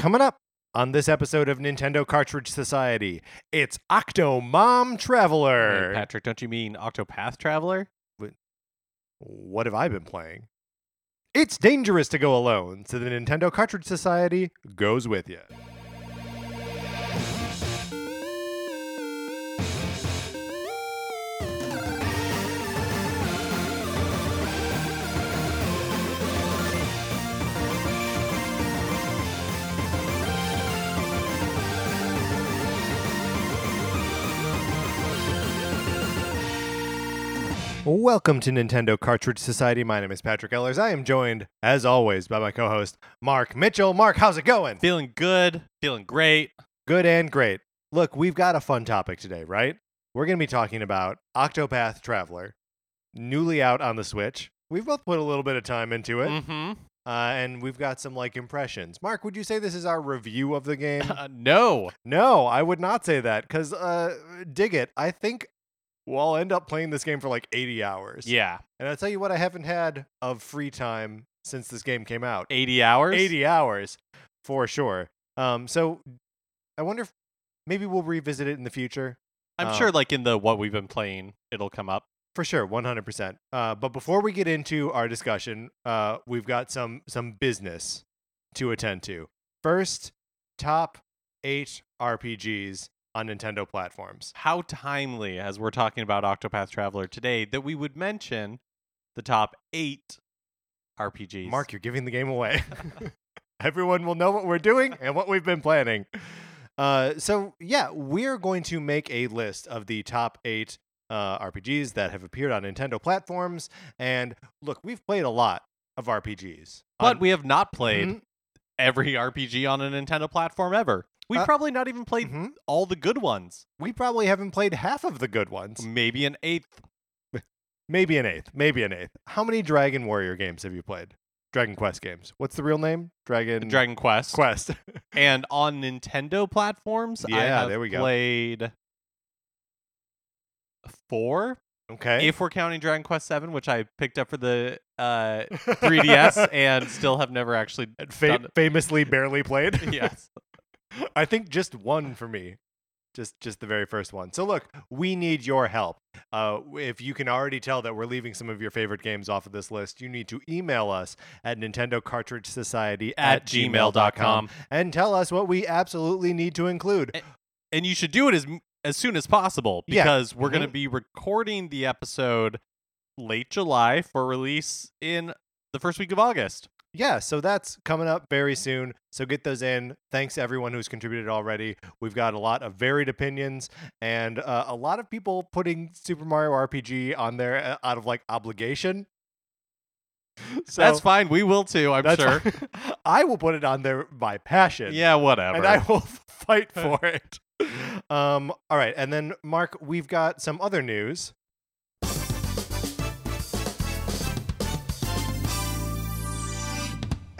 Coming up on this episode of Nintendo Cartridge Society, it's Octo Mom Traveler. Wait, Patrick, don't you mean Octopath Traveler? what have I been playing? It's dangerous to go alone, so the Nintendo Cartridge Society goes with you. Welcome to Nintendo Cartridge Society. My name is Patrick Ellers. I am joined, as always, by my co host, Mark Mitchell. Mark, how's it going? Feeling good, feeling great. Good and great. Look, we've got a fun topic today, right? We're going to be talking about Octopath Traveler, newly out on the Switch. We've both put a little bit of time into it, Mm-hmm. uh, and we've got some like impressions. Mark, would you say this is our review of the game? Uh, no. no, I would not say that because, uh, dig it, I think we'll end up playing this game for like 80 hours. Yeah. And I'll tell you what, I haven't had of free time since this game came out 80 hours? 80 hours for sure. Um, so I wonder if maybe we'll revisit it in the future. I'm Uh, sure, like, in the what we've been playing, it'll come up. For sure, 100%. Uh, but before we get into our discussion, uh, we've got some some business to attend to. First, top eight RPGs on Nintendo platforms. How timely, as we're talking about Octopath Traveler today, that we would mention the top eight RPGs. Mark, you're giving the game away. Everyone will know what we're doing and what we've been planning. Uh, so yeah, we're going to make a list of the top eight uh, RPGs that have appeared on Nintendo platforms. And look, we've played a lot of RPGs, But on- we have not played Mhm, every RPG on a Nintendo platform ever. We've Uh, probably not even played mhm. all the good ones. we probably haven't played half of the good ones. Maybe an eighth. Maybe an eighth. Maybe an eighth. How many Dragon Warrior games have you played? Dragon Quest games. What's the real name? Dragon Dragon Quest. Quest. And on Nintendo platforms, I Yeah, there we go. played four. okay. If we're counting Dragon Quest Seven, which I picked up for the uh, 3DS and still have never actually And fa- done famously barely played. yes. I think just one for me. Just just the very first one. So look, we need your help. Uh, if you can already tell that we're leaving some of your favorite games off of this list, you need to email us at Nintendo Cartridge Society At gmail.com. and tell us what we absolutely need to include. And you should do it as as soon as possible Yeah. because we're going to be recording the episode late July for release in the first week of August. Yeah, so that's coming up very soon. So get those in. Thanks everyone who's contributed already. We've got a lot of varied opinions and uh, a lot of people putting Super Mario RPG on there uh, out of like obligation. So That's fine. We will too, I'm sure. I will put it on there by passion. yeah, whatever. And I will fight for it. Um, all right, and then Mark, we've got some other news.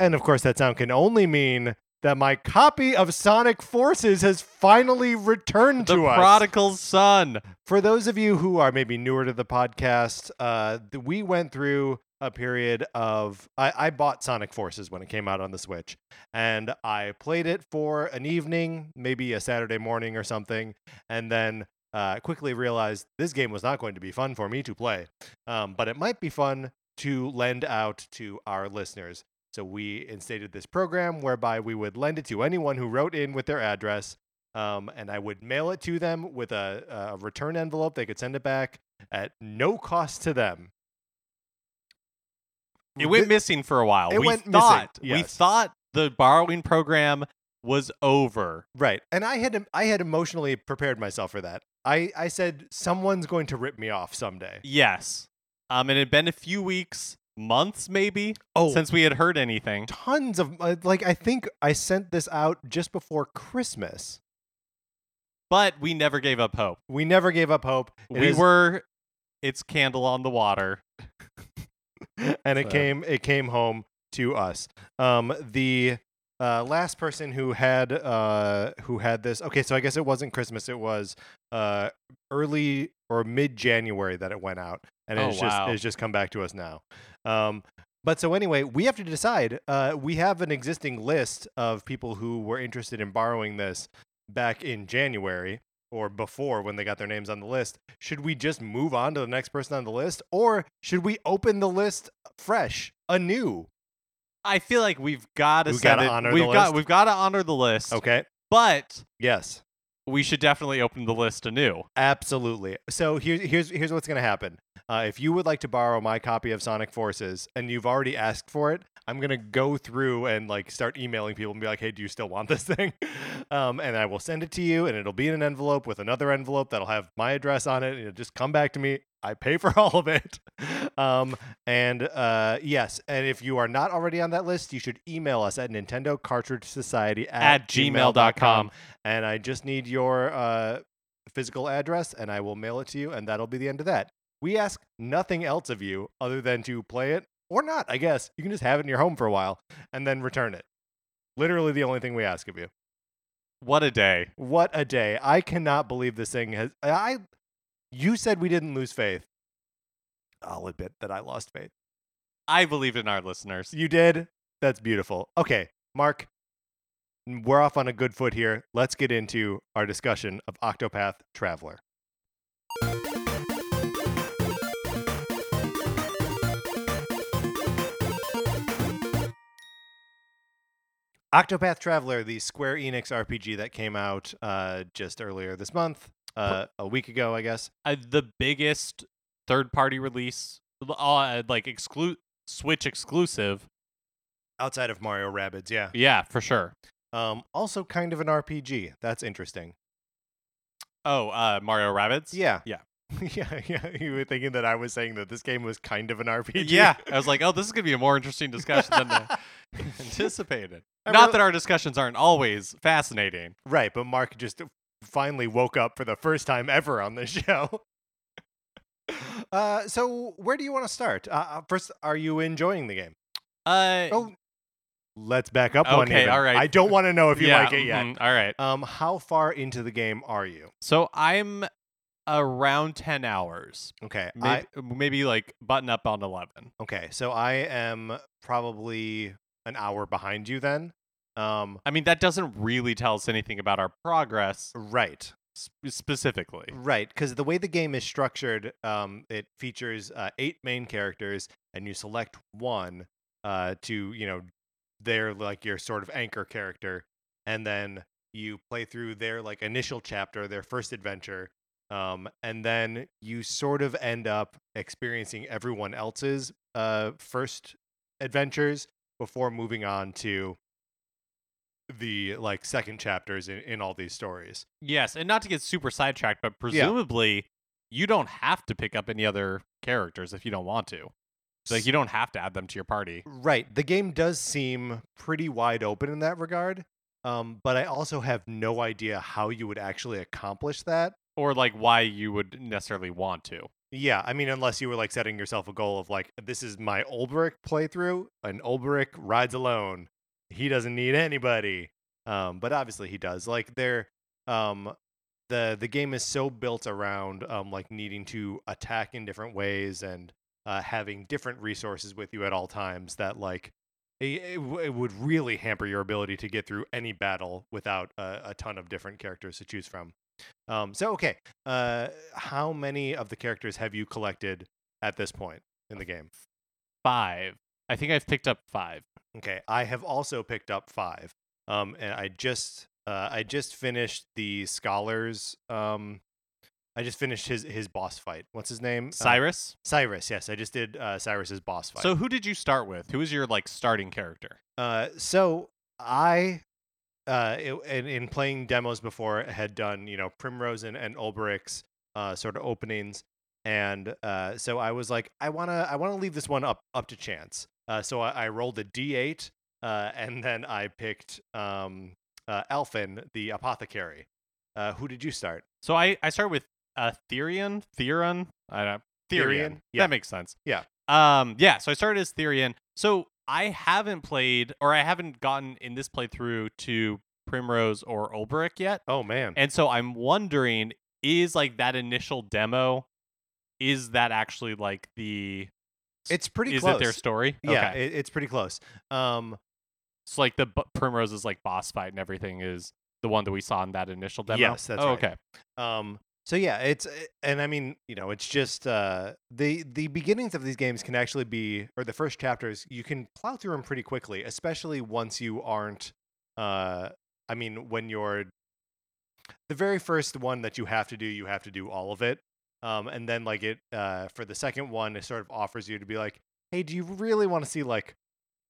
And of course, that sound can only mean that my copy of Sonic Forces has finally returned the to us. The prodigal son. For those of you who are maybe newer to the podcast, uh, we went through a period of. I, I bought Sonic Forces when it came out on the Switch, and I played it for an evening, maybe a Saturday morning or something, and then uh, quickly realized this game was not going to be fun for me to play, um, but it might be fun to lend out to our listeners. So we instated this program whereby we would lend it to anyone who wrote in with their address um, and I would mail it to them with a, a return envelope. They could send it back at no cost to them. It went missing for a while. It we went missing, thought we thought the borrowing program was over. right, and I had I had emotionally prepared myself for that. I I said someone's going to rip me off someday. Yes. Um, and it had been a few weeks, months maybe, Oh, since we had heard anything. tons of uh, like I think I sent this out just before Christmas. But we never gave up hope. We never gave up hope. It we is- were its candle on the water. and it So- came it came home to us. Um, the uh, last person who had uh, who had this. Okay, so I guess it wasn't Christmas. It was uh, early or mid January that it went out, and Oh, it's just wow. it's just come back to us now. Um, But so anyway, we have to decide. Uh, we have an existing list of people who were interested in borrowing this back in January or before when they got their names on the list. Should we just move on to the next person on the list, or should we open the list fresh, anew? I feel like we've got to We've gotta honor the we've got list? we've got to honor the list. Okay. But Yes. We should definitely open the list anew. Absolutely. So here's here's here's what's gonna happen. Uh, if you would like to borrow my copy of Sonic Forces and you've already asked for it, I'm gonna go through and like start emailing people and be like, "Hey, do you still want this thing?" Um, and I will send it to you, and it'll be in an envelope with another envelope that'll have my address on it. And it'll just come back to me. I pay for all of it. Um, and uh, yes, and if you are not already on that list, you should email us at Nintendo Cartridge Society at, At gmail.com. And I just need your uh, physical address and I will mail it to you, and that'll be the end of that. We ask nothing else of you other than to play it or not, I guess. You can just have it in your home for a while and then return it. Literally the only thing we ask of you. What a day. What a day. I cannot believe this thing has I you said we didn't lose faith. I'll admit that I lost faith. I believe in our listeners. You did? That's beautiful. Okay, Mark, we're off on a good foot here. Let's get into our discussion of Octopath Traveler. Octopath Traveler, the Square Enix RPG that came out uh, just earlier this month, uh, a week ago, I guess. Uh, the biggest third party release, uh, like exclu- Switch exclusive. Outside of Mario Rabbids, yeah. Yeah, for sure. Um, also kind of an RPG. That's interesting. Oh, uh, Mario Rabbids? Yeah. Yeah. yeah, yeah. You were thinking that I was saying that this game was kind of an RPG. Yeah. I was like, oh, this is going to be a more interesting discussion than I anticipated. I Not really- that our discussions aren't always fascinating. Right, but Mark just finally woke up for the first time ever on this show. Uh, so where do you want to start? Uh, uh, first, are you enjoying the game? Uh, Oh, let's back up one. Okay, all right. I don't want to know if you yeah, like it yet. mhm, All right. Um, how far into the game are you? So I'm around 10 hours. Okay, I, Maybe, maybe like button up on 11. okay. So I am probably an hour behind you then. Um, I mean, that doesn't really tell us anything about our progress right. specifically. Right, because the way the game is structured, um, it features uh, eight main characters, and you select one uh, to, you know, they're like your sort of anchor character, and then you play through their like initial chapter, their first adventure, um, and then you sort of end up experiencing everyone else's uh, first adventures before moving on to the like second chapters in, in all these stories. Yes, and not to get super sidetracked, but presumably you don't have to pick up any other characters if you don't want to. Like you don't have to add them to your party. Right. The game does seem pretty wide open in that regard. Um, but I also have no idea how you would actually accomplish that. Or like why you would necessarily want to. Yeah, I mean, unless you were like setting yourself a goal of like, this is my Olberic playthrough, and Olberic rides alone. He doesn't need anybody. Um, but obviously he does. Like they're um the the game is so built around um like needing to attack in different ways and uh, having different resources with you at all times that like it, it, would really hamper your ability to get through any battle without a, a ton of different characters to choose from. Um, so okay, uh, how many of the characters have you collected at this point in the game? Five. I think I've picked up five. Okay, I have also picked up five. Um, and I just uh, I just finished the scholars. Um, I just finished his his boss fight. What's his name? Uh, Cyrus. Cyrus. Yes, I just did uh, Cyrus's boss fight. So who did you start with? Who was your like starting character? Uh, so I, uh, i- in, in playing demos before, had done you know Primrose and, and Olberic's uh, sort of openings, and uh, so I was like, I wanna I wanna leave this one up up to chance. Uh, so I, I rolled a d8, uh, and then I picked um, uh, Alfyn, the apothecary. Uh, who did you start? So I I start with uh Therion. Therion. I don't. Therion. Therion, yeah. That makes sense. Yeah. Um. Yeah. So I started as Therion. So I haven't played, or I haven't gotten in this playthrough to Primrose or Olberic yet, Oh man, and so I'm wondering, is like that initial demo, is that actually like the It's pretty is close. it their story? Yeah, Okay. it, it's pretty close. Um, so like the bu- Primrose's like boss fight and everything is the one that we saw in that initial demo. Yes, that's oh, right. okay. Um, so yeah, it's uh, and I mean, you know, it's just uh, the the beginnings of these games can actually be, or the first chapters, you can plow through them pretty quickly, especially once you aren't. Uh, I mean, when you're the very first one that you have to do, you have to do all of it. Um, and then like it uh, for the second one, it sort of offers you to be like, hey, do you really want to see like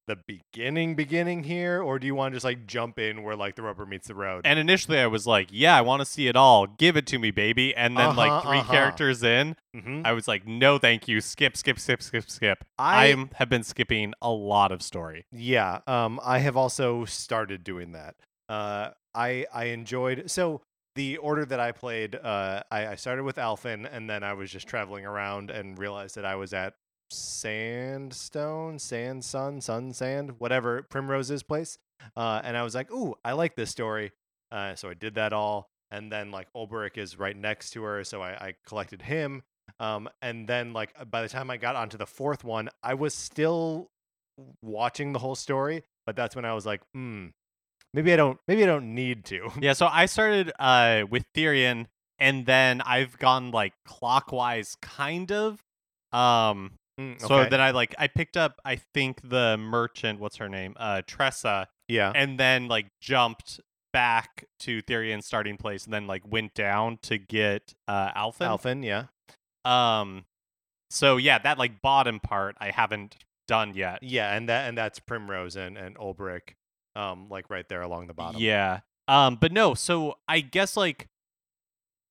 the beginning beginning here, or do you want to just like jump in where like the rubber meets the road? And initially I was like, yeah, I want to see it all. Give it to me, baby. And then like Uh-huh, 3 uh-huh. characters in, Mhm. I was like, no, thank you. Skip, skip, skip, skip, skip. I I- am, have been skipping a lot of story. Yeah, um, I have also started doing that. Uh, I I enjoyed so the order that I played. Uh, I, I started with Alfyn, and then I was just traveling around and realized that I was at Sandstone, Sand Sun, Sun Sand, whatever Primrose's place. Uh, and I was like, ooh, I like this story. Uh, so I did that all, and then like Olberic is right next to her, so I, I collected him. Um, and then like by the time I got onto the fourth one, I was still watching the whole story, but that's when I was like, hmm, maybe I don't, maybe I don't need to. Yeah, so I started uh, with Therion, and then I've gone like clockwise, kind of. Um, Mm, so then I like I picked up I think the merchant, what's her name, uh, Tressa, yeah, and then like jumped back to Therion's starting place, and then like went down to get uh, Alfyn. Alfyn, yeah, Um, so yeah, that like bottom part I haven't done yet. yeah, and that and that's Primrose and and Olberic, um, like right there along the bottom. Yeah. Um, but no, so I guess like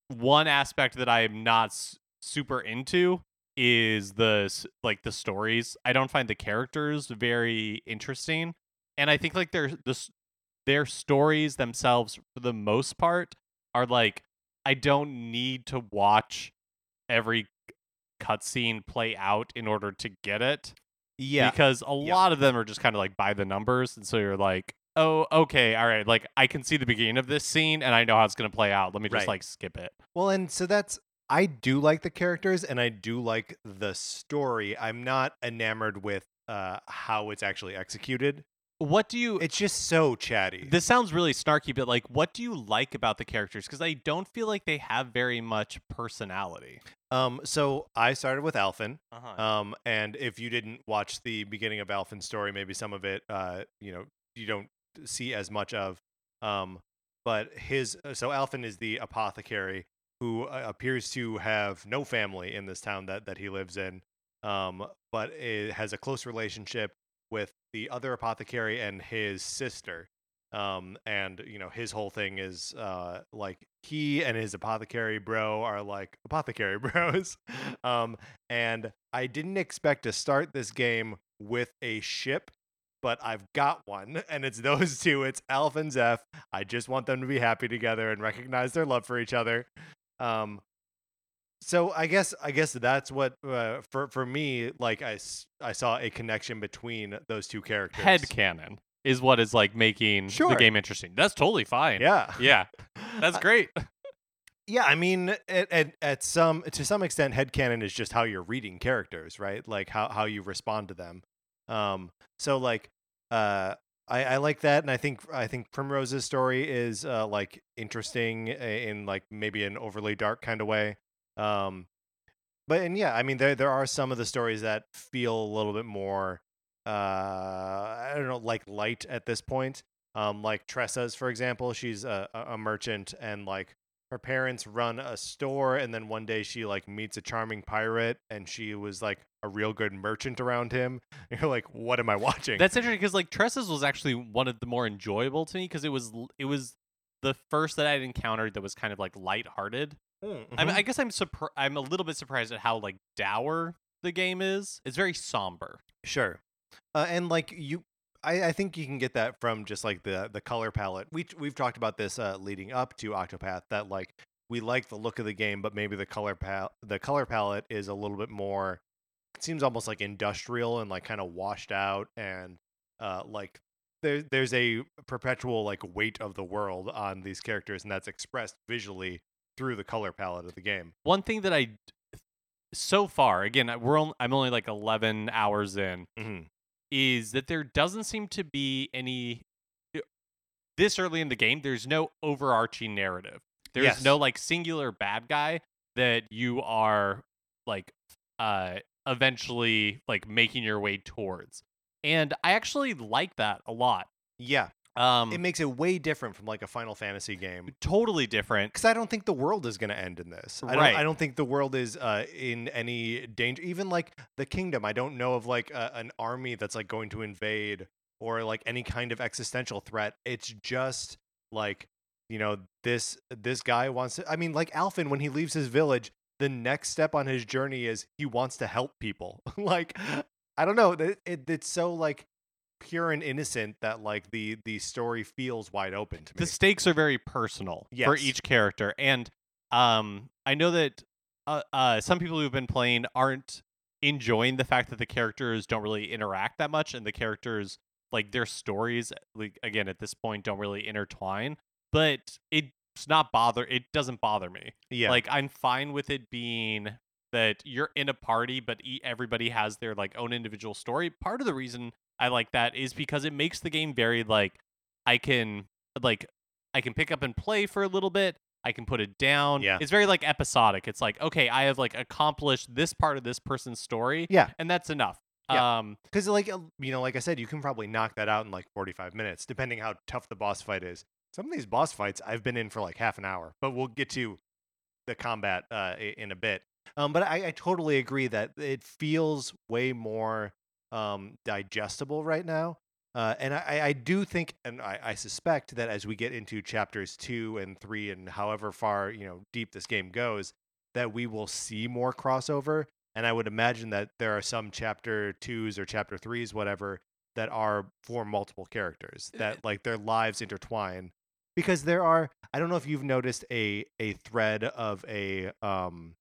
one aspect that I am not s- super into is the like the stories. I don't find the characters very interesting, and I think like their the their stories themselves for the most part are like I don't need to watch every cutscene play out in order to get it yeah, because a Yeah. lot of them are just kind of like by the numbers and so you're like oh okay all right like i can see the beginning of this scene and i know how it's going to play out let me just Right. like skip it Well, and so that's I do like the characters and I do like the story. I'm not enamored with uh how it's actually executed. What do you It's just so chatty. this sounds really snarky but like what do you like about the characters because i don't feel like they have very much personality um, so I started with Alfyn. uh-huh. Um, and if you didn't watch the beginning of Alfyn's story, maybe some of it, uh, you know, you don't see as much of. Um, but his uh, so Alfyn is the apothecary who uh, appears to have no family in this town that that he lives in. Um, but it has a close relationship with the other apothecary and his sister. Um, and you know his whole thing is uh like he and his apothecary bro are like apothecary bros. Um, and I didn't expect to start this game with a ship, but I've got one, and it's those two. It's Alf and Zeph. I just want them to be happy together and recognize their love for each other. Um, so I guess I guess that's what uh, for for me like i i saw a connection between those two characters. head canon is what is like making the game interesting that's totally fine Yeah. yeah that's great Yeah, I mean, at, at at some to some extent, headcanon is just how you're reading characters, right? Like how how you respond to them. Um, so like, uh, I I like that, and I think I think Primrose's story is uh like interesting in like maybe an overly dark kind of way. Um, but and yeah, I mean, there there are some of the stories that feel a little bit more, uh, I don't know, like light at this point. Um, like Tressa's, for example, she's a, a merchant, and like her parents run a store and then one day she like meets a charming pirate and she was like a real good merchant around him and you're like what am i watching That's interesting because like Tressa's was actually one of the more enjoyable to me because it was it was the first that I'd encountered that was kind of like lighthearted. Mm, I, mean, mhm. I guess I'm surpri- I'm a little bit surprised at how like dour the game is. It's very somber. sure uh, and like you I, I think you can get that from just like the the color palette we we've talked about this uh, leading up to octopath that like we like the look of the game but maybe the color pal- the color palette is a little bit more it seems almost like industrial and like kind of washed out and uh like there, there's a perpetual like weight of the world on these characters and that's expressed visually through the color palette of the game One thing that I so far, again, we're on, I'm only like 11 hours in, Mhm. is that there doesn't seem to be any uh, this early in the game. There's no overarching narrative. There's Yes. no like singular bad guy that you are like uh eventually like making your way towards. And I actually like that a lot. Yeah, Um it makes it way different from like a Final Fantasy game. totally different. Because I don't think the world is going to end in this. I don't, Right. I don't think the world is uh, in any danger. Even like the kingdom, I don't know of like a, an army that's like going to invade or like any kind of existential threat. It's just like you know this this guy wants to. I mean, like Alfyn when he leaves his village, the next step on his journey is he wants to help people. like I don't know. It, it, it's so like pure and innocent that like the the story feels wide open to me. the stakes are very personal for each character and um i know that uh, uh some people who've been playing aren't enjoying the fact that the characters don't really interact that much and the characters like their stories like again at this point don't really intertwine but it's not bother it doesn't bother me yeah. like i'm fine with it being that you're in a party but everybody has their like own individual story part of the reason i like that is because it makes the game very like i can like i can pick up and play for a little bit i can put it down Yeah. it's very like episodic it's like okay i have like accomplished this part of this person's story yeah. and that's enough Yeah. um Because, like, uh, you know, like I said, you can probably knock that out in like 45 minutes, depending how tough the boss fight is. Some of these boss fights I've been in for like half an hour, but we'll get to the combat uh, in a bit. Um, but I, I totally agree that it feels way more um, digestible right now. Uh, and I, I- do think, and I, I suspect that as we get into chapters two and three, and however far you know deep this game goes, that we will see more crossover. And I would imagine that there are some chapter twos or chapter threes, whatever, that are for multiple characters that like their lives intertwine. Because there are, I don't know if you've noticed a a thread of a um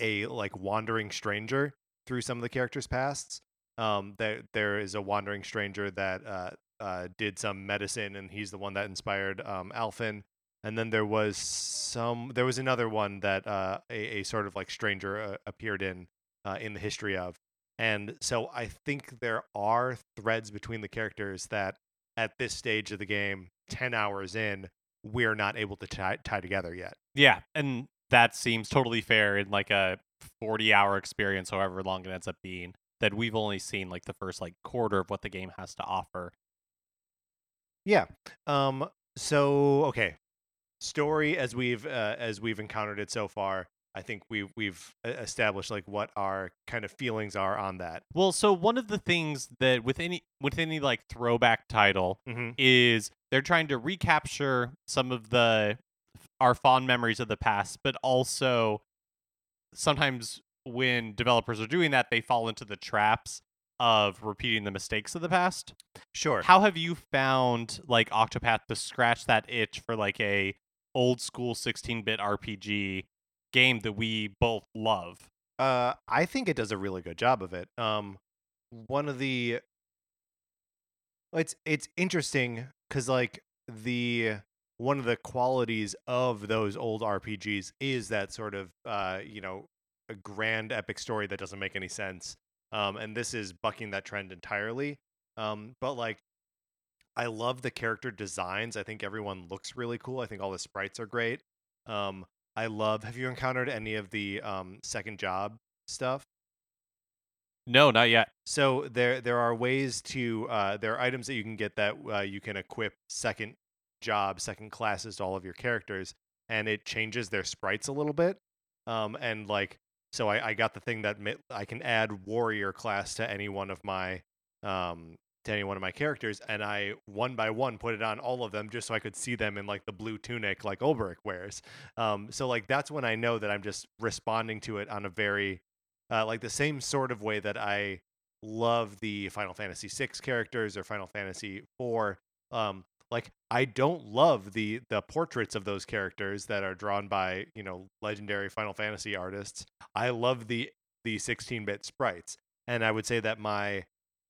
a like wandering stranger through some of the characters' pasts. Um, there there is a wandering stranger that uh, uh, did some medicine, and he's the one that inspired um, Alfyn. And then there was some, there was another one that uh, a, a sort of like stranger uh, appeared in uh, in the history of. And so I think there are threads between the characters that at this stage of the game, 10 hours in, we're not able to tie, tie together yet. yeah and that seems totally fair in like a 40 hour experience however long it ends up being that we've only seen like the first like quarter of what the game has to offer Yeah. Um. So okay, story as we've uh, as we've encountered it so far. I think we we've established like what our kind of feelings are on that. Well, so one of the things that with any with any like throwback title Mm-hmm. is they're trying to recapture some of the our fond memories of the past, but also sometimes when developers are doing that, they fall into the traps of repeating the mistakes of the past. Sure. How have you found like Octopath to scratch that itch for like a old school 16-bit RPG game that we both love? Uh, I think it does a really good job of it. Um, one of the it's it's interesting because like the one of the qualities of those old RPGs is that sort of uh, you know a grand epic story that doesn't make any sense. Um, and this is bucking that trend entirely. Um, but like I love the character designs. I think everyone looks really cool. I think all the sprites are great. Um, I love. Have you encountered any of the um, second job stuff? No, not yet. So there there are ways to uh, there are items that you can get that uh, you can equip second job, second classes to all of your characters, and it changes their sprites a little bit. Um, and like so, I, I got the thing that I can add warrior class to any one of my um to any one of my characters, and I one by one put it on all of them just so I could see them in like the blue tunic like Olberic wears. Um, so like that's when I know that I'm just responding to it on a very uh, like the same sort of way that I love the Final Fantasy VI characters or Final Fantasy IV. Um, like I don't love the the portraits of those characters that are drawn by you know legendary Final Fantasy artists. I love the the 16-bit sprites, and I would say that my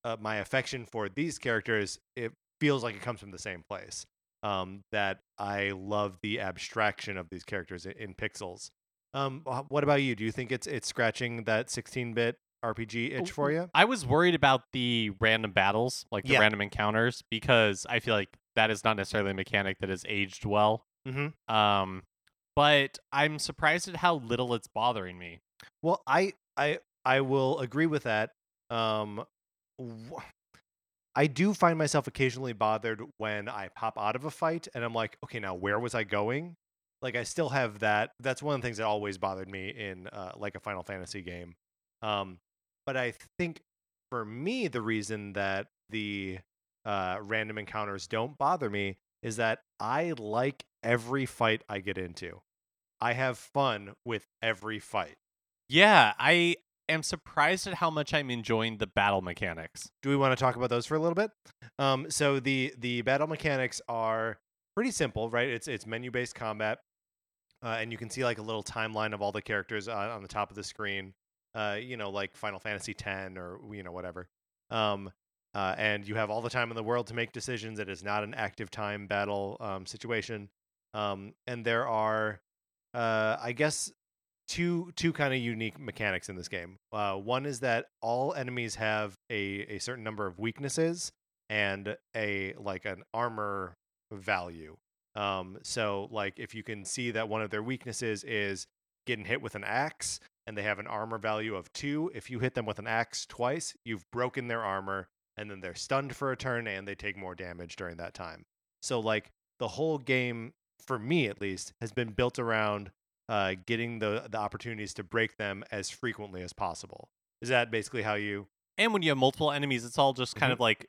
uh, my affection for these characters it feels like it comes from the same place. Um, that I love the abstraction of these characters in, in pixels. Um, what about you? Do you think it's it's scratching that 16-bit RPG itch for you? I was worried about the random battles, like the Yeah. random encounters, because I feel like that is not necessarily a mechanic that has aged well. Mm-hmm. Um, but I'm surprised at how little it's bothering me. Well, I I I will agree with that. Um, I do find myself occasionally bothered when I pop out of a fight and I'm like, okay, now where was I going? Like I still have that. That's one of the things that always bothered me in uh, like a Final Fantasy game. Um, but I think for me, the reason that the uh, random encounters don't bother me is that I like every fight I get into. I have fun with every fight. Yeah, I am surprised at how much I'm enjoying the battle mechanics. do we want to talk about those for a little bit? Um, so the the battle mechanics are pretty simple, right? It's it's menu based combat, uh, and you can see like a little timeline of all the characters on, on the top of the screen. Uh, you know, like Final Fantasy X or you know whatever. Um, uh, and you have all the time in the world to make decisions. It is not an active time battle um, situation. Um, and there are, uh, I guess, two two kind of unique mechanics in this game. Uh, one is that all enemies have a a certain number of weaknesses and a like an armor value. Um, so like if you can see that one of their weaknesses is getting hit with an axe and they have an armor value of two, if you hit them with an axe twice, you've broken their armor and then they're stunned for a turn and they take more damage during that time. So like the whole game for me at least has been built around uh, getting the the opportunities to break them as frequently as possible. Is that basically how you? And when you have multiple enemies, it's all just kind Mhm. of like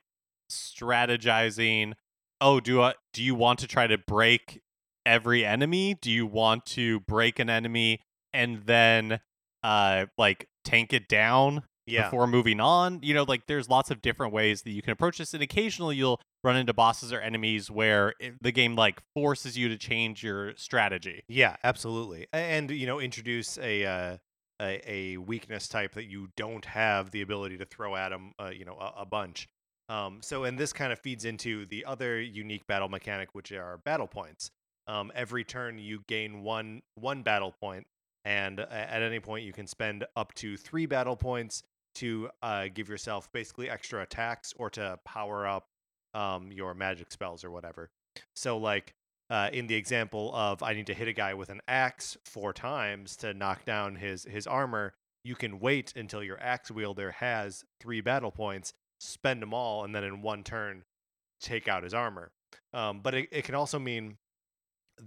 strategizing. Oh, do I, do you want to try to break every enemy? Do you want to break an enemy and then uh like tank it down Yeah, before moving on? You know, like there's lots of different ways that you can approach this and occasionally you'll run into bosses or enemies where it, the game like forces you to change your strategy. yeah, absolutely. And you know, introduce a uh, a, a weakness type that you don't have the ability to throw at them. Uh, you know, a, a bunch. Um, so, and this kind of feeds into the other unique battle mechanic, which are battle points. Um, every turn, you gain one one battle point, and at any point, you can spend up to three battle points to uh, give yourself basically extra attacks or to power up um, your magic spells or whatever. So, like uh, in the example of I need to hit a guy with an axe four times to knock down his his armor, you can wait until your axe wielder has three battle points, spend them all, and then in one turn take out his armor. Um, but it, it can also mean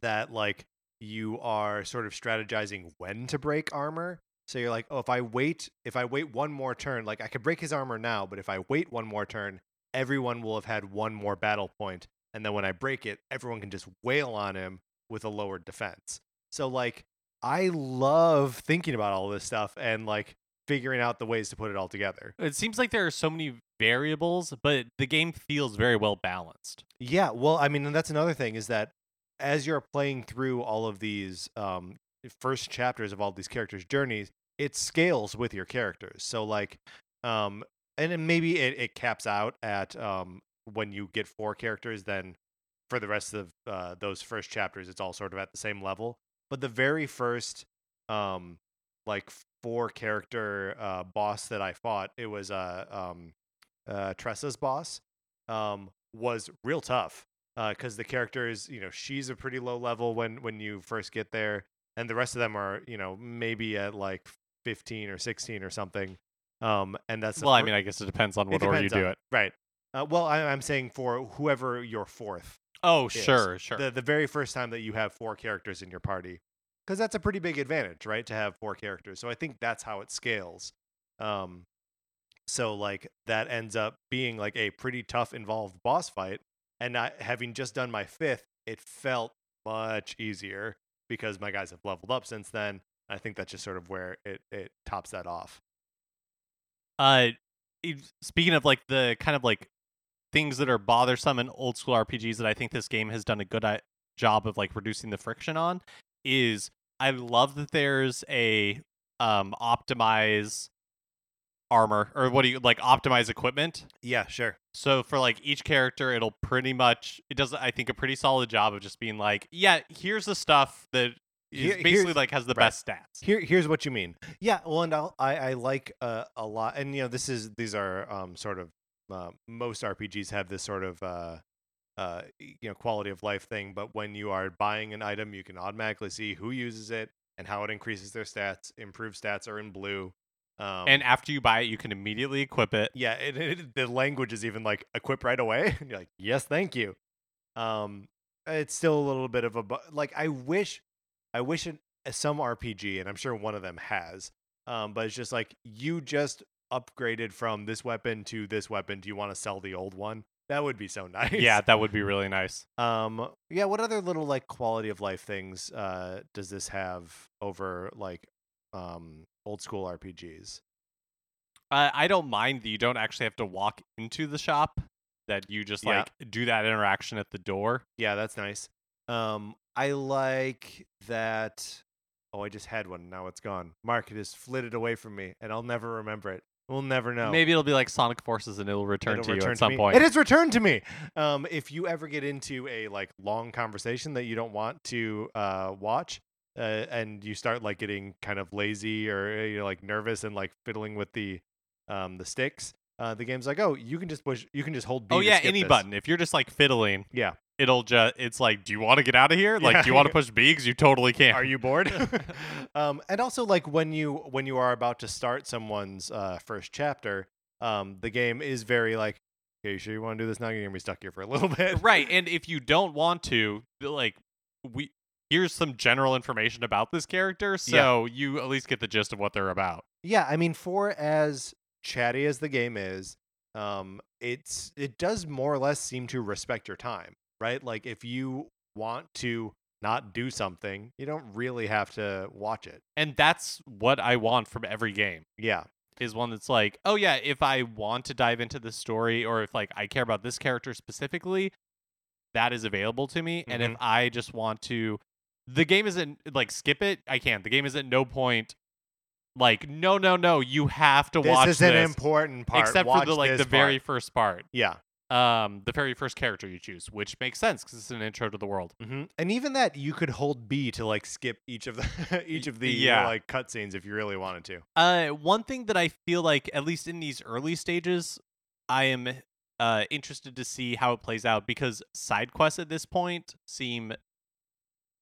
that like you are sort of strategizing when to break armor. So you're like, oh, if I wait, if I wait one more turn, like I could break his armor now, but if I wait one more turn, everyone will have had one more battle point, and then when I break it, everyone can just wail on him with a lowered defense. So like, I love thinking about all this stuff and like figuring out the ways to put it all together. It seems like there are so many variables, but the game feels very well balanced. Yeah, well, I mean, and that's another thing is that as you're playing through all of these um, first chapters of all these characters' journeys, it scales with your characters. So, like, um, and then maybe it, it caps out at um, when you get four characters, then for the rest of uh, those first chapters, it's all sort of at the same level. But the very first, um, like, four character uh, boss that I fought, it was uh, um, uh, Tressa's boss, um, was real tough because the characters, you know, she's a pretty low level when when you first get there, and the rest of them are, you know, maybe at like fifteen or sixteen or something. Um, and that's well, I mean, I guess it depends on what order you depends do it. right. Uh, well, I, I'm saying for whoever your fourth, Oh, is. sure, sure. the the very first time that you have four characters in your party, because that's a pretty big advantage, right? To have four characters. So I think that's how it scales. Um, so like that ends up being like a pretty tough, involved boss fight. And I, having just done my fifth, it felt much easier because my guys have leveled up since then. I think that's just sort of where it it tops that off. Uh, speaking of like the kind of like things that are bothersome in old school RPGs that I think this game has done a good uh, job of like reducing the friction on is I love that there's a um optimize armor or what do you like optimize equipment. Yeah, sure. So for like each character, it'll pretty much it does I think a pretty solid job of just being like, yeah, here's the stuff that is Here- basically like has the right. best stats. Here, here's what you mean. Yeah, well, and I'll, I, I like uh, a lot, and you know, this is these are um, sort of uh, most RPGs have this sort of uh, uh, you know quality of life thing. But when you are buying an item, you can automatically see who uses it and how it increases their stats. Improved stats are in blue. Um, and after you buy it, you can immediately equip it. yeah, it, it, the language is even like equip right away. And you're like, yes, thank you. Um, it's still a little bit of a bu- like. I wish, I wish it, some RPG, and I'm sure one of them has. Um, but it's just like you just upgraded from this weapon to this weapon. Do you want to sell the old one? That would be so nice. Yeah, that would be really nice. Um. Yeah. What other little like quality of life things uh does this have over like um old school RPGs? Uh, I don't mind that you don't actually have to walk into the shop. That you just Yeah. like do that interaction at the door. Yeah, that's nice. Um, I like that. Oh, I just had one. Now it's gone. Mark, it has flitted away from me, and I'll never remember it. We'll never know. Maybe it'll be like Sonic Forces and it'll return It'll to you return at some me. point. It has returned to me. Um, if you ever get into a like long conversation that you don't want to uh, watch, uh, and you start like getting kind of lazy or uh, you're like nervous and like fiddling with the um, the sticks, uh, the game's like, oh, you can just push, you can just hold B. oh yeah, any this. button. If you're just like fiddling, Yeah. it'll just it's like, do you want to get out of here? Like, Yeah. do you want to push B? Because you totally can. Are you bored? um, and also, like when you when you are about to start someone's uh, first chapter, um, the game is very like, "Okay, you sure you want to do this now? You're gonna be stuck here for a little bit." right? And if you don't want to, like, we here's some general information about this character, so you at least get the gist of what they're about. Yeah, I mean, for as chatty as the game is, um, it's it does more or less seem to respect your time, right? Like if you want to not do something, you don't really have to watch it. And that's what I want from every game. Yeah, is one that's like, oh yeah, if I want to dive into the story or if like I care about this character specifically, that is available to me. And if Mhm. I just want to the game isn't like skip it, I can't. The game is at no point like, no, no, no, you have to this watch is this. Is an important part. except for the like the very first part. yeah. Um the very first character you choose, which makes sense because it's an intro to the world. Mm-hmm. And even that, you could hold B to like skip each of the each of the you know, yeah. like cutscenes if you really wanted to. Uh, one thing that I feel like, at least in these early stages, I am uh interested to see how it plays out because side quests at this point seem.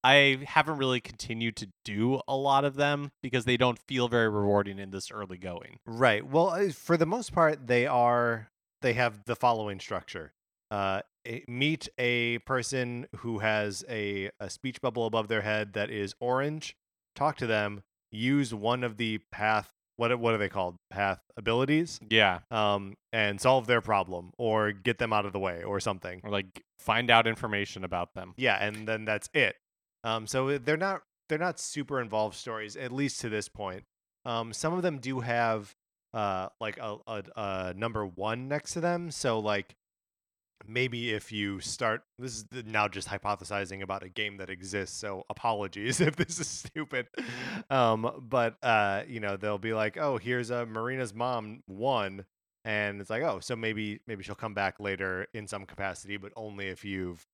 I haven't really continued to do a lot of them because they don't feel very rewarding in this early going. Right. Well, for the most part, they are they have the following structure. Uh, meet a person who has a, a speech bubble above their head that is orange. Talk to them. Use one of the path. What what are they called? Path abilities. Yeah, Um, and solve their problem or get them out of the way or something. or like find out information about them. Yeah, and then that's it. Um, so they're not they're not super involved stories, at least to this point. Um, some of them do have uh like a, a, a number one next to them. So like maybe if you start this is now just hypothesizing about a game that exists so apologies if this is stupid um but uh you know they'll be like oh here's a marina's mom one and it's like oh so maybe maybe she'll come back later in some capacity but only if you've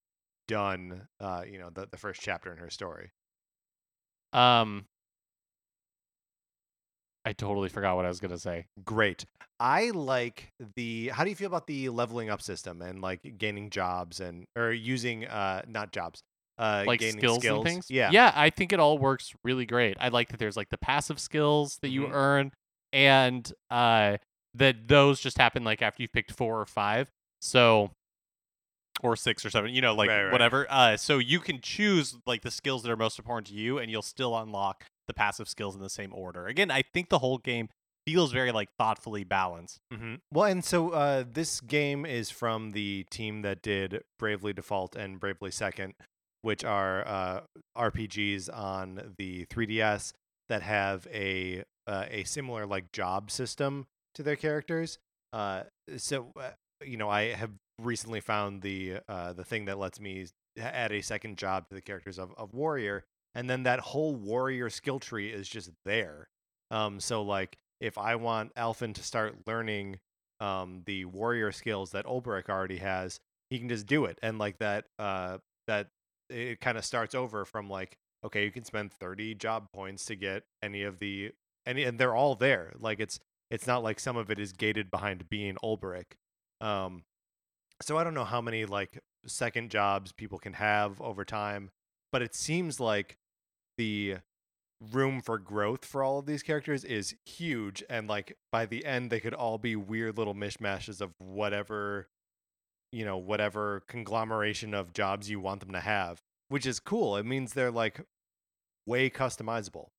done uh you know the, the first chapter in her story Um, I totally forgot what I was gonna say. great i like the how do you feel about the leveling up system and like gaining jobs and or using uh not jobs uh like gaining skills, and things. yeah yeah. I think it all works really great. I like that there's like the passive skills that you Mhm. earn, and uh, that those just happen like after you've picked four or five. So, or six or seven, you know, like Right, right. whatever. Uh, so you can choose like the skills that are most important to you, and you'll still unlock the passive skills in the same order. Again, I think the whole game feels very like thoughtfully balanced. hmm Well, and so uh, this game is from the team that did Bravely Default and Bravely Second, which are uh, RPGs on the 3DS that have a uh, a similar like job system to their characters. Uh, so uh, you know, I have recently found the uh, the thing that lets me add a second job to the characters of, of Warrior, and then that whole Warrior skill tree is just there. Um, so like if I want Alfyn to start learning um, the warrior skills that Olberic already has, he can just do it, and like that, uh, that it kind of starts over from like okay, you can spend 30 job points to get any of the any and they're all there. Like it's it's not like some of it is gated behind being Olberic. Um so I don't know how many like second jobs people can have over time, but it seems like the room for growth for all of these characters is huge and like by the end they could all be weird little mishmashes of whatever you know whatever conglomeration of jobs you want them to have which is cool it means they're like way customizable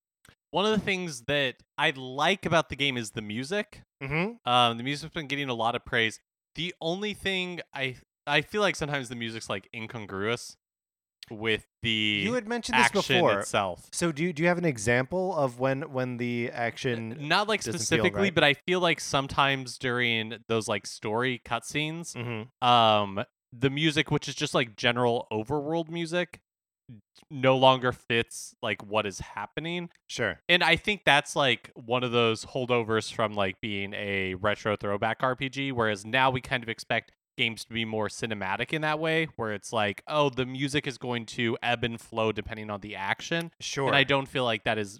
One of the things that I like about the game is the music. mm-hmm. Um, the music's been getting a lot of praise. The only thing I I feel like sometimes the music's like incongruous with the you had mentioned this before itself. so do you, do you have an example of when when the action Not like specifically, right. but I feel like sometimes during those like story cutscenes, mm-hmm. um, the music, which is just like general overworld music, no longer fits like what is happening. sure And I think that's like one of those holdovers from like being a retro throwback RPG, whereas now we kind of expect games to be more cinematic in that way, where it's like, oh, the music is going to ebb and flow depending on the action. sure And I don't feel like that is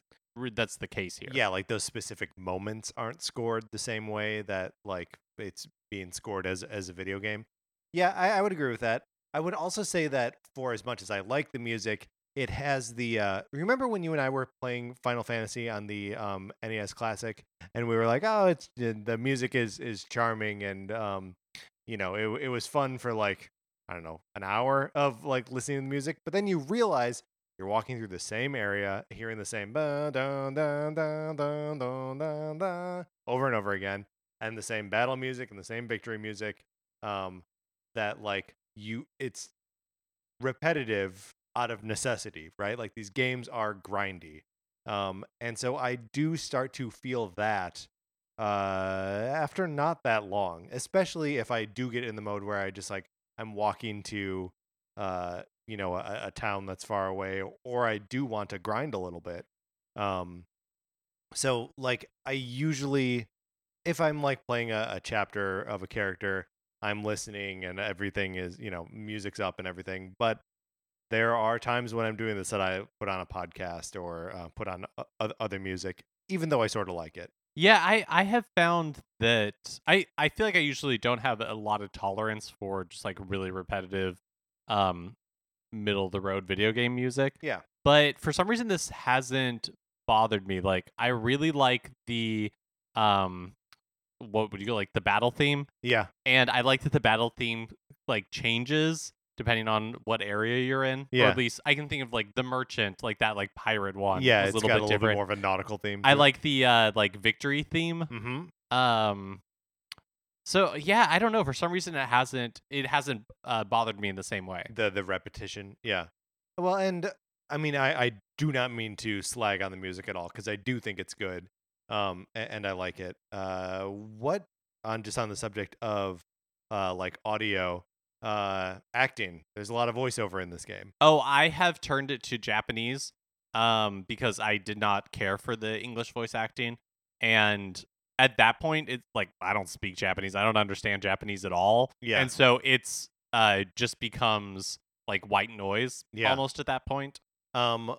that's the case here. Yeah, like those specific moments aren't scored the same way that like it's being scored as as a video game. Yeah, I, I would agree with that. I would also say that for as much as I like the music, it has the uh remember when you and I were playing Final Fantasy on the um NES Classic and we were like, "Oh, it's the music is is charming and um you know, it it was fun for like I don't know, an hour of like listening to the music, but then you realize you're walking through the same area, hearing the same over and over again, and the same battle music and the same victory music. Um, that like you, it's repetitive out of necessity, right? Like these games are grindy, um, and so I do start to feel that uh after not that long especially if i do get in the mode where i just like i'm walking to uh you know a, a town that's far away or i do want to grind a little bit um so like i usually if i'm like playing a, a chapter of a character i'm listening and everything is you know music's up and everything but there are times when i'm doing this that i put on a podcast or uh, put on o- other music even though i sort of like it Yeah, I I have found that I I feel like I usually don't have a lot of tolerance for just like really repetitive um middle of the road video game music. Yeah. But for some reason this hasn't bothered me. Like I really like the um what would you go like the battle theme yeah and I like that the battle theme like changes depending on what area you're in. Or Yeah. at least I can think of like the merchant, like that like pirate one. yeah it's a little got bit a little different. bit more of a nautical theme I like the uh like victory theme. mm-hmm Um so yeah, I don't know. For some reason it hasn't it hasn't uh, bothered me in the same way. the the repetition yeah well and i mean i i do not mean to slag on the music at all because i do think it's good um a- and, i like it uh what on just on the subject of uh like audio uh acting there's a lot of voiceover in this game Oh, I have turned it to Japanese um because I did not care for the English voice acting and at that point it's like I don't speak Japanese. I don't understand Japanese at all. Yeah. And so it's uh just becomes like white noise Yeah. almost at that point. um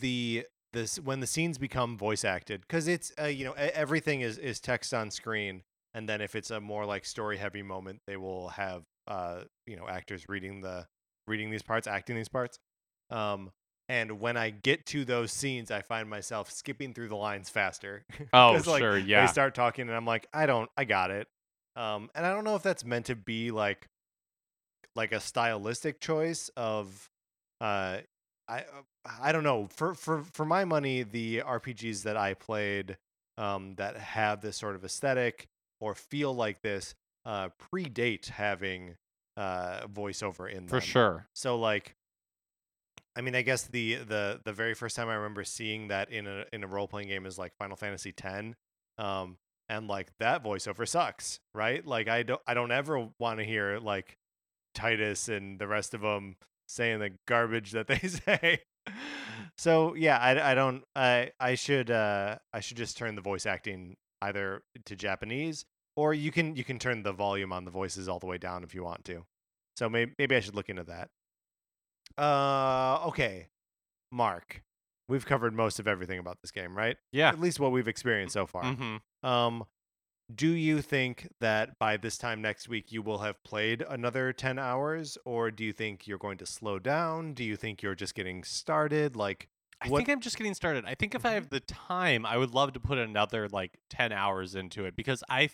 the this when the scenes become voice acted because it's uh, you know everything is is text on screen and then if it's a more like story heavy moment they will have uh you know actors reading the reading these parts acting these parts um and when i get to those scenes i find myself skipping through the lines faster Oh, like, sure, yeah. they start talking and i'm like i don't i got it um and i don't know if that's meant to be like like a stylistic choice of uh i uh, i don't know for for for my money the rpgs that i played um that have this sort of aesthetic or feel like this uh predate having uh voiceover in them For sure. so like I mean I guess the the the very first time I remember seeing that in a in a role playing game is like Final Fantasy X. Um and like that voiceover sucks, right? Like I don't I don't ever want to hear like Tidus and the rest of them saying the garbage that they say. so yeah, I, I don't I I should uh I should just turn the voice acting either to Japanese or you can you can turn the volume on the voices all the way down if you want to. So maybe maybe I should look into that. Uh, okay. Mark, we've covered most of everything about this game, right? Yeah. At least what we've experienced so far. Mm-hmm. Um, do you think that by this time next week you will have played another 10 hours or do you think you're going to slow down? Do you think you're just getting started? Like I What- think I'm just getting started. I think if I Mhm. have the time, I would love to put another like 10 hours into it because I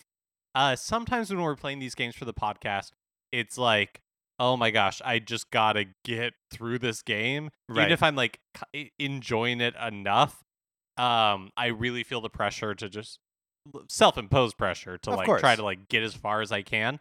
uh sometimes when we're playing these games for the podcast, it's like, "Oh my gosh, I just got to get through this game." Right. Even if I'm like enjoying it enough, um I really feel the pressure to just self-imposed pressure to Of like try to like get as far as I can.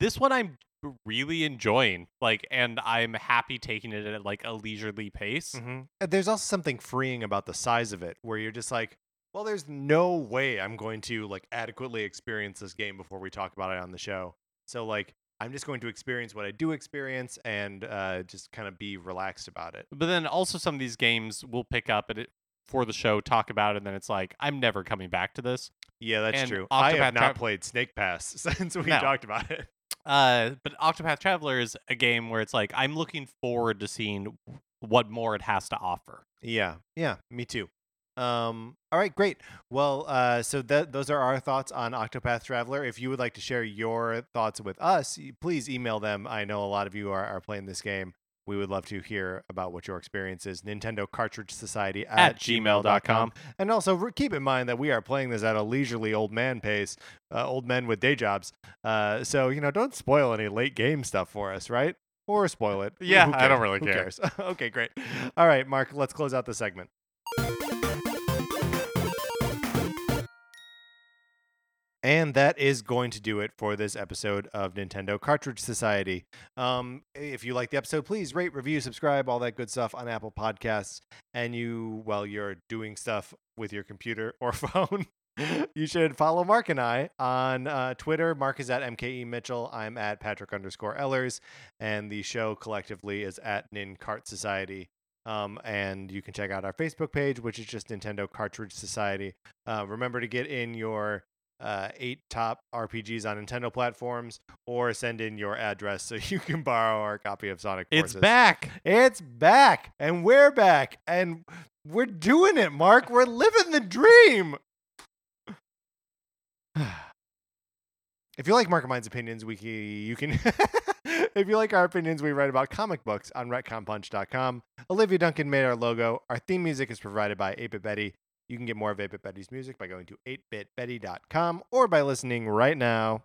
This one I'm really enjoying like and I'm happy taking it at like a leisurely pace. hmm there's also something freeing about the size of it where you're just like, well, there's no way I'm going to like adequately experience this game before we talk about it on the show. So like I'm just going to experience what I do experience and uh, just kind of be relaxed about it. But then also some of these games we'll pick up at it for the show, talk about it, and then it's like I'm never coming back to this. Yeah, that's And true. I have Octopath not Tra- played Snake Pass since we No. talked about it. Uh, but Octopath Traveler is a game where it's like I'm looking forward to seeing what more it has to offer. Yeah, yeah, me too. Um, all right, great. Well, uh, so that those are our thoughts on Octopath Traveler. If you would like to share your thoughts with us, please email them. I know a lot of you are, are playing this game. We would love to hear about what your experience is. Nintendo Cartridge Society at, At gmail.com. And also re- keep in mind that we are playing this at a leisurely old man pace, uh, old men with day jobs. Uh, so, you know, don't spoil any late game stuff for us, right? Or spoil it. Yeah, I don't really care. cares? okay, great. All right, Mark, let's close out the segment. And that is going to do it for this episode of Nintendo Cartridge Society. Um, if you like the episode, please rate, review, subscribe, all that good stuff on Apple Podcasts. And you, while you're doing stuff with your computer or phone, you should follow Mark and I on uh, Twitter. Mark is at MKE Mitchell. I'm at Patrick underscore Ehlers. And the show collectively is at Nin Cart Society. Um, and you can check out our Facebook page, which is just Nintendo Cartridge Society. Uh, remember to get in your uh, eight top RPGs on Nintendo platforms, or send in your address so you can borrow our copy of Sonic It's back. It's back, and we're back, and we're doing it, Mark. We're living the dream. if you like Mark and Mine's opinions, we can, you can. if you like our opinions, we write about comic books on retconpunch.com. Olivia Duncan made our logo. Our theme music is provided by 8-Bit Betty. You can get more of 8-Bit Betty's music by going to 8bitbetty.com or by listening right now.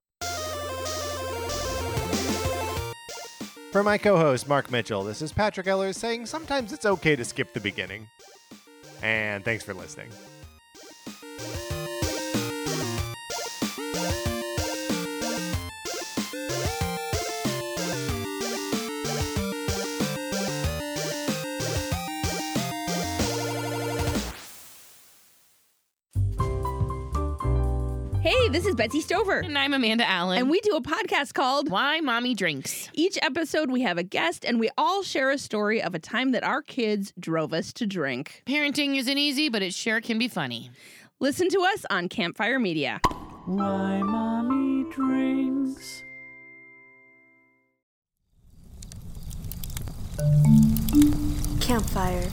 For my co-host Mark Mitchell, this is Patrick Ehlers saying sometimes it's okay to skip the beginning. And thanks for listening. This is Betsy Stover. And I'm Amanda Allen. And we do a podcast called Why Mommy Drinks. Each episode we have a guest and we all share a story of a time that our kids drove us to drink. Parenting isn't easy, but it sure can be funny. Listen to us on Campfire Media. Why mommy drinks. Campfire.